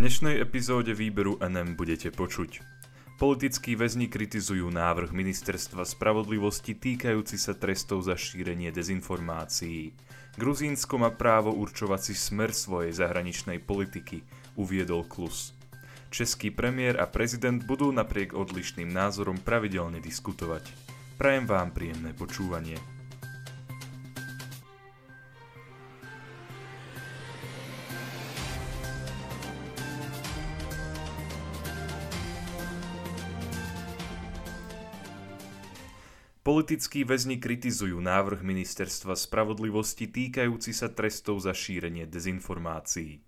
dnešnej epizóde výberu NM budete počuť. Politickí väzni kritizujú návrh Ministerstva spravodlivosti týkajúci sa trestov za šírenie dezinformácií. Gruzínsko má právo určovať si smer svojej zahraničnej politiky, uviedol Klus. Český premiér a prezident budú napriek odlišným názorom pravidelne diskutovať. Prajem vám príjemné počúvanie. Politickí väzni kritizujú návrh Ministerstva spravodlivosti týkajúci sa trestov za šírenie dezinformácií.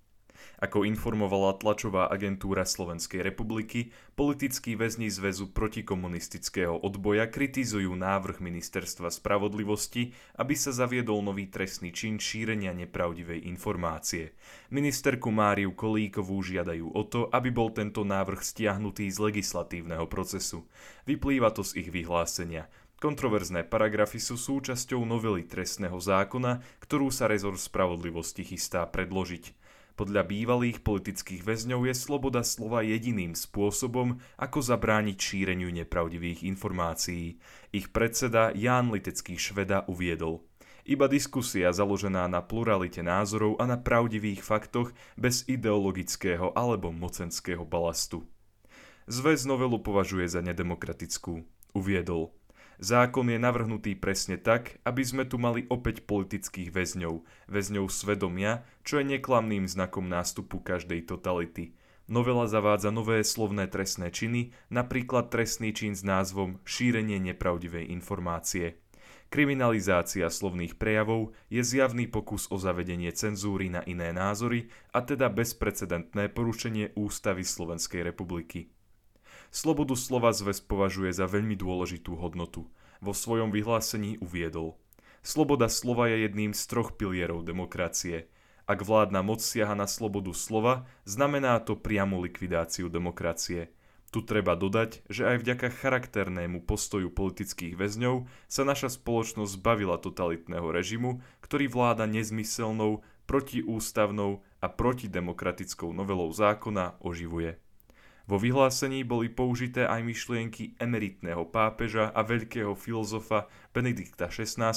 Ako informovala tlačová agentúra Slovenskej republiky, politickí väzni zväzu protikomunistického odboja kritizujú návrh Ministerstva spravodlivosti, aby sa zaviedol nový trestný čin šírenia nepravdivej informácie. Ministerku Máriu Kolíkovú žiadajú o to, aby bol tento návrh stiahnutý z legislatívneho procesu. Vyplýva to z ich vyhlásenia. Kontroverzné paragrafy sú súčasťou novely trestného zákona, ktorú sa rezort spravodlivosti chystá predložiť. Podľa bývalých politických väzňov je sloboda slova jediným spôsobom, ako zabrániť šíreniu nepravdivých informácií. Ich predseda Ján Litecký Šveda uviedol. Iba diskusia založená na pluralite názorov a na pravdivých faktoch bez ideologického alebo mocenského balastu. Zväz novelu považuje za nedemokratickú. Uviedol. Zákon je navrhnutý presne tak, aby sme tu mali opäť politických väzňov, väzňov svedomia, čo je neklamným znakom nástupu každej totality. Novela zavádza nové slovné trestné činy, napríklad trestný čin s názvom šírenie nepravdivej informácie. Kriminalizácia slovných prejavov je zjavný pokus o zavedenie cenzúry na iné názory a teda bezprecedentné porušenie ústavy Slovenskej republiky. Slobodu slova zväz považuje za veľmi dôležitú hodnotu. Vo svojom vyhlásení uviedol. Sloboda slova je jedným z troch pilierov demokracie. Ak vládna moc siaha na slobodu slova, znamená to priamu likvidáciu demokracie. Tu treba dodať, že aj vďaka charakternému postoju politických väzňov sa naša spoločnosť zbavila totalitného režimu, ktorý vláda nezmyselnou, protiústavnou a protidemokratickou novelou zákona oživuje. Vo vyhlásení boli použité aj myšlienky emeritného pápeža a veľkého filozofa Benedikta XVI,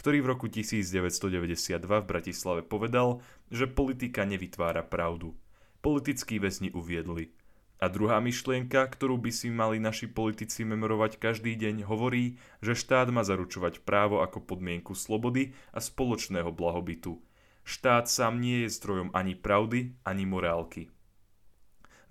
ktorý v roku 1992 v Bratislave povedal, že politika nevytvára pravdu. Politickí väzni uviedli. A druhá myšlienka, ktorú by si mali naši politici memorovať každý deň, hovorí, že štát má zaručovať právo ako podmienku slobody a spoločného blahobytu. Štát sám nie je zdrojom ani pravdy, ani morálky.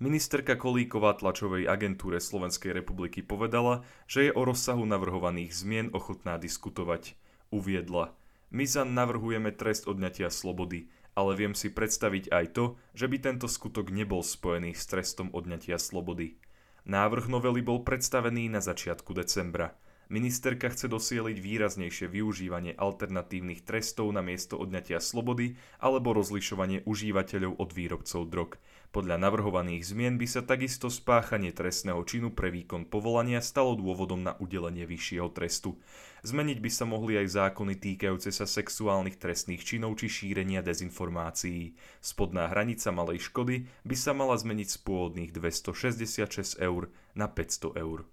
Ministerka Kolíková tlačovej agentúre Slovenskej republiky povedala, že je o rozsahu navrhovaných zmien ochotná diskutovať. Uviedla, my za navrhujeme trest odňatia slobody, ale viem si predstaviť aj to, že by tento skutok nebol spojený s trestom odňatia slobody. Návrh novely bol predstavený na začiatku decembra. Ministerka chce dosieliť výraznejšie využívanie alternatívnych trestov na miesto odňatia slobody alebo rozlišovanie užívateľov od výrobcov drog. Podľa navrhovaných zmien by sa takisto spáchanie trestného činu pre výkon povolania stalo dôvodom na udelenie vyššieho trestu. Zmeniť by sa mohli aj zákony týkajúce sa sexuálnych trestných činov či šírenia dezinformácií. Spodná hranica malej škody by sa mala zmeniť z pôvodných 266 eur na 500 eur.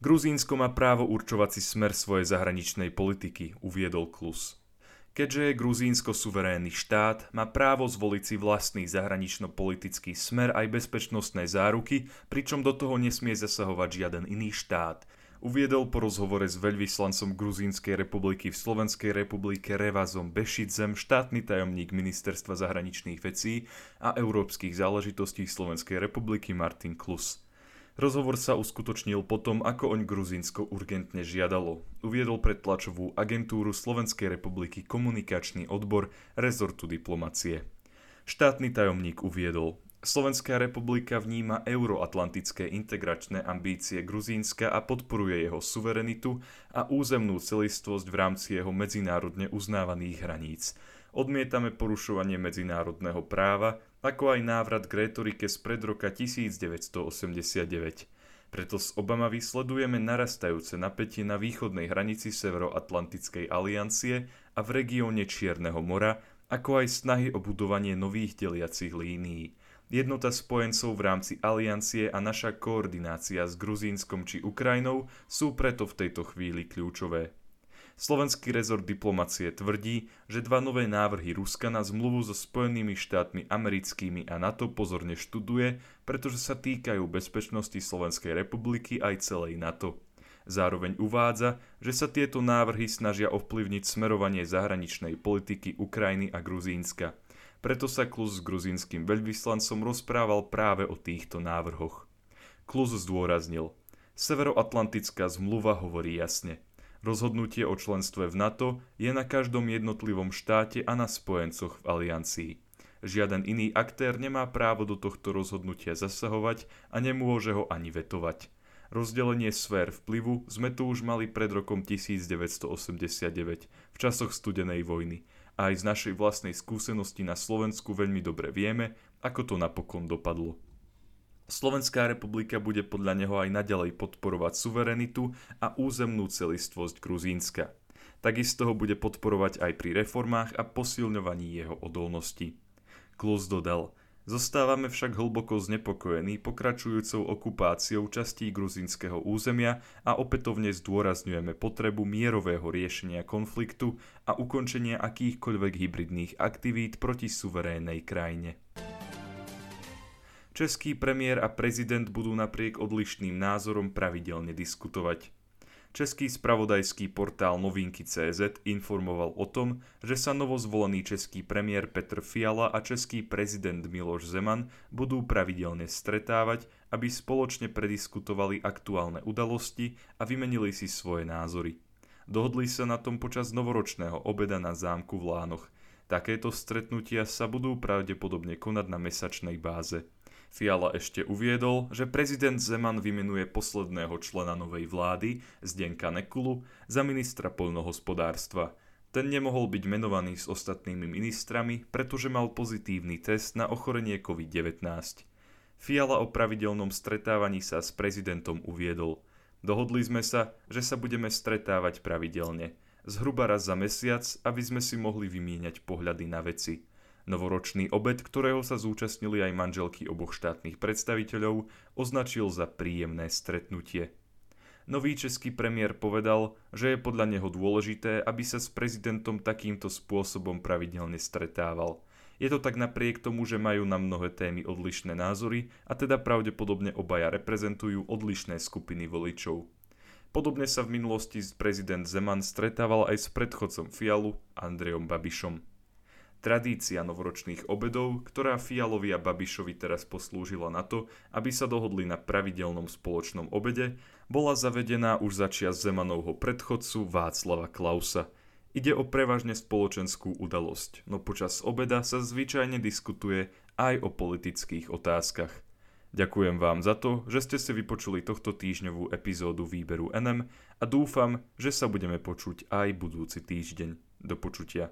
Gruzínsko má právo určovať si smer svojej zahraničnej politiky, uviedol Klus. Keďže je Gruzínsko suverénny štát, má právo zvoliť si vlastný zahranično-politický smer aj bezpečnostné záruky, pričom do toho nesmie zasahovať žiaden iný štát. Uviedol po rozhovore s veľvyslancom Gruzínskej republiky v Slovenskej republike Revazom Bešidzem štátny tajomník Ministerstva zahraničných vecí a európskych záležitostí Slovenskej republiky Martin Klus. Rozhovor sa uskutočnil potom, ako oň Gruzínsko urgentne žiadalo. Uviedol pred tlačovú agentúru Slovenskej republiky komunikačný odbor rezortu diplomacie. Štátny tajomník uviedol, Slovenská republika vníma euroatlantické integračné ambície Gruzínska a podporuje jeho suverenitu a územnú celistvosť v rámci jeho medzinárodne uznávaných hraníc. Odmietame porušovanie medzinárodného práva ako aj návrat k retorike z pred roka 1989. Preto s Obama vysledujeme narastajúce napätie na východnej hranici Severoatlantickej aliancie a v regióne Čierneho mora ako aj snahy o budovanie nových deliacich línií. Jednota spojencov v rámci aliancie a naša koordinácia s Gruzínskom či Ukrajinou sú preto v tejto chvíli kľúčové. Slovenský rezort diplomacie tvrdí, že dva nové návrhy Ruska na zmluvu so Spojenými štátmi americkými a NATO pozorne študuje, pretože sa týkajú bezpečnosti Slovenskej republiky aj celej NATO. Zároveň uvádza, že sa tieto návrhy snažia ovplyvniť smerovanie zahraničnej politiky Ukrajiny a Gruzínska. Preto sa Klus s gruzínskym veľvyslancom rozprával práve o týchto návrhoch. Klus zdôraznil, Severoatlantická zmluva hovorí jasne – Rozhodnutie o členstve v NATO je na každom jednotlivom štáte a na spojencoch v aliancii. Žiaden iný aktér nemá právo do tohto rozhodnutia zasahovať a nemôže ho ani vetovať. Rozdelenie sfér vplyvu sme tu už mali pred rokom 1989, v časoch studenej vojny. A aj z našej vlastnej skúsenosti na Slovensku veľmi dobre vieme, ako to napokon dopadlo. Slovenská republika bude podľa neho aj naďalej podporovať suverenitu a územnú celistvosť Gruzínska. Takisto ho bude podporovať aj pri reformách a posilňovaní jeho odolnosti. Klus dodal, zostávame však hlboko znepokojení pokračujúcou okupáciou častí gruzínskeho územia a opätovne zdôrazňujeme potrebu mierového riešenia konfliktu a ukončenia akýchkoľvek hybridných aktivít proti suverénnej krajine. Český premiér a prezident budú napriek odlišným názorom pravidelne diskutovať. Český spravodajský portál Novinky.cz informoval o tom, že sa novozvolený český premiér Petr Fiala a český prezident Miloš Zeman budú pravidelne stretávať, aby spoločne prediskutovali aktuálne udalosti a vymenili si svoje názory. Dohodli sa na tom počas novoročného obeda na zámku v Lánoch. Takéto stretnutia sa budú pravdepodobne konať na mesačnej báze. Fiala ešte uviedol, že prezident Zeman vymenuje posledného člena novej vlády, Zdenka Nekulu, za ministra poľnohospodárstva. Ten nemohol byť menovaný s ostatnými ministrami, pretože mal pozitívny test na ochorenie COVID-19. Fiala o pravidelnom stretávaní sa s prezidentom uviedol. Dohodli sme sa, že sa budeme stretávať pravidelne, zhruba raz za mesiac, aby sme si mohli vymieňať pohľady na veci. Novoročný obed, ktorého sa zúčastnili aj manželky oboch štátnych predstaviteľov, označil za príjemné stretnutie. Nový český premiér povedal, že je podľa neho dôležité, aby sa s prezidentom takýmto spôsobom pravidelne stretával. Je to tak napriek tomu, že majú na mnohé témy odlišné názory a teda pravdepodobne obaja reprezentujú odlišné skupiny voličov. Podobne sa v minulosti prezident Zeman stretával aj s predchodcom Fialu Andrejom Babišom. Tradícia novoročných obedov, ktorá Fialovi a Babišovi teraz poslúžila na to, aby sa dohodli na pravidelnom spoločnom obede, bola zavedená už začias Zemanovho predchodcu Václava Klausa. Ide o prevažne spoločenskú udalosť, no počas obeda sa zvyčajne diskutuje aj o politických otázkach. Ďakujem vám za to, že ste si vypočuli tohto týždňovú epizódu výberu NM a dúfam, že sa budeme počuť aj budúci týždeň. Do počutia.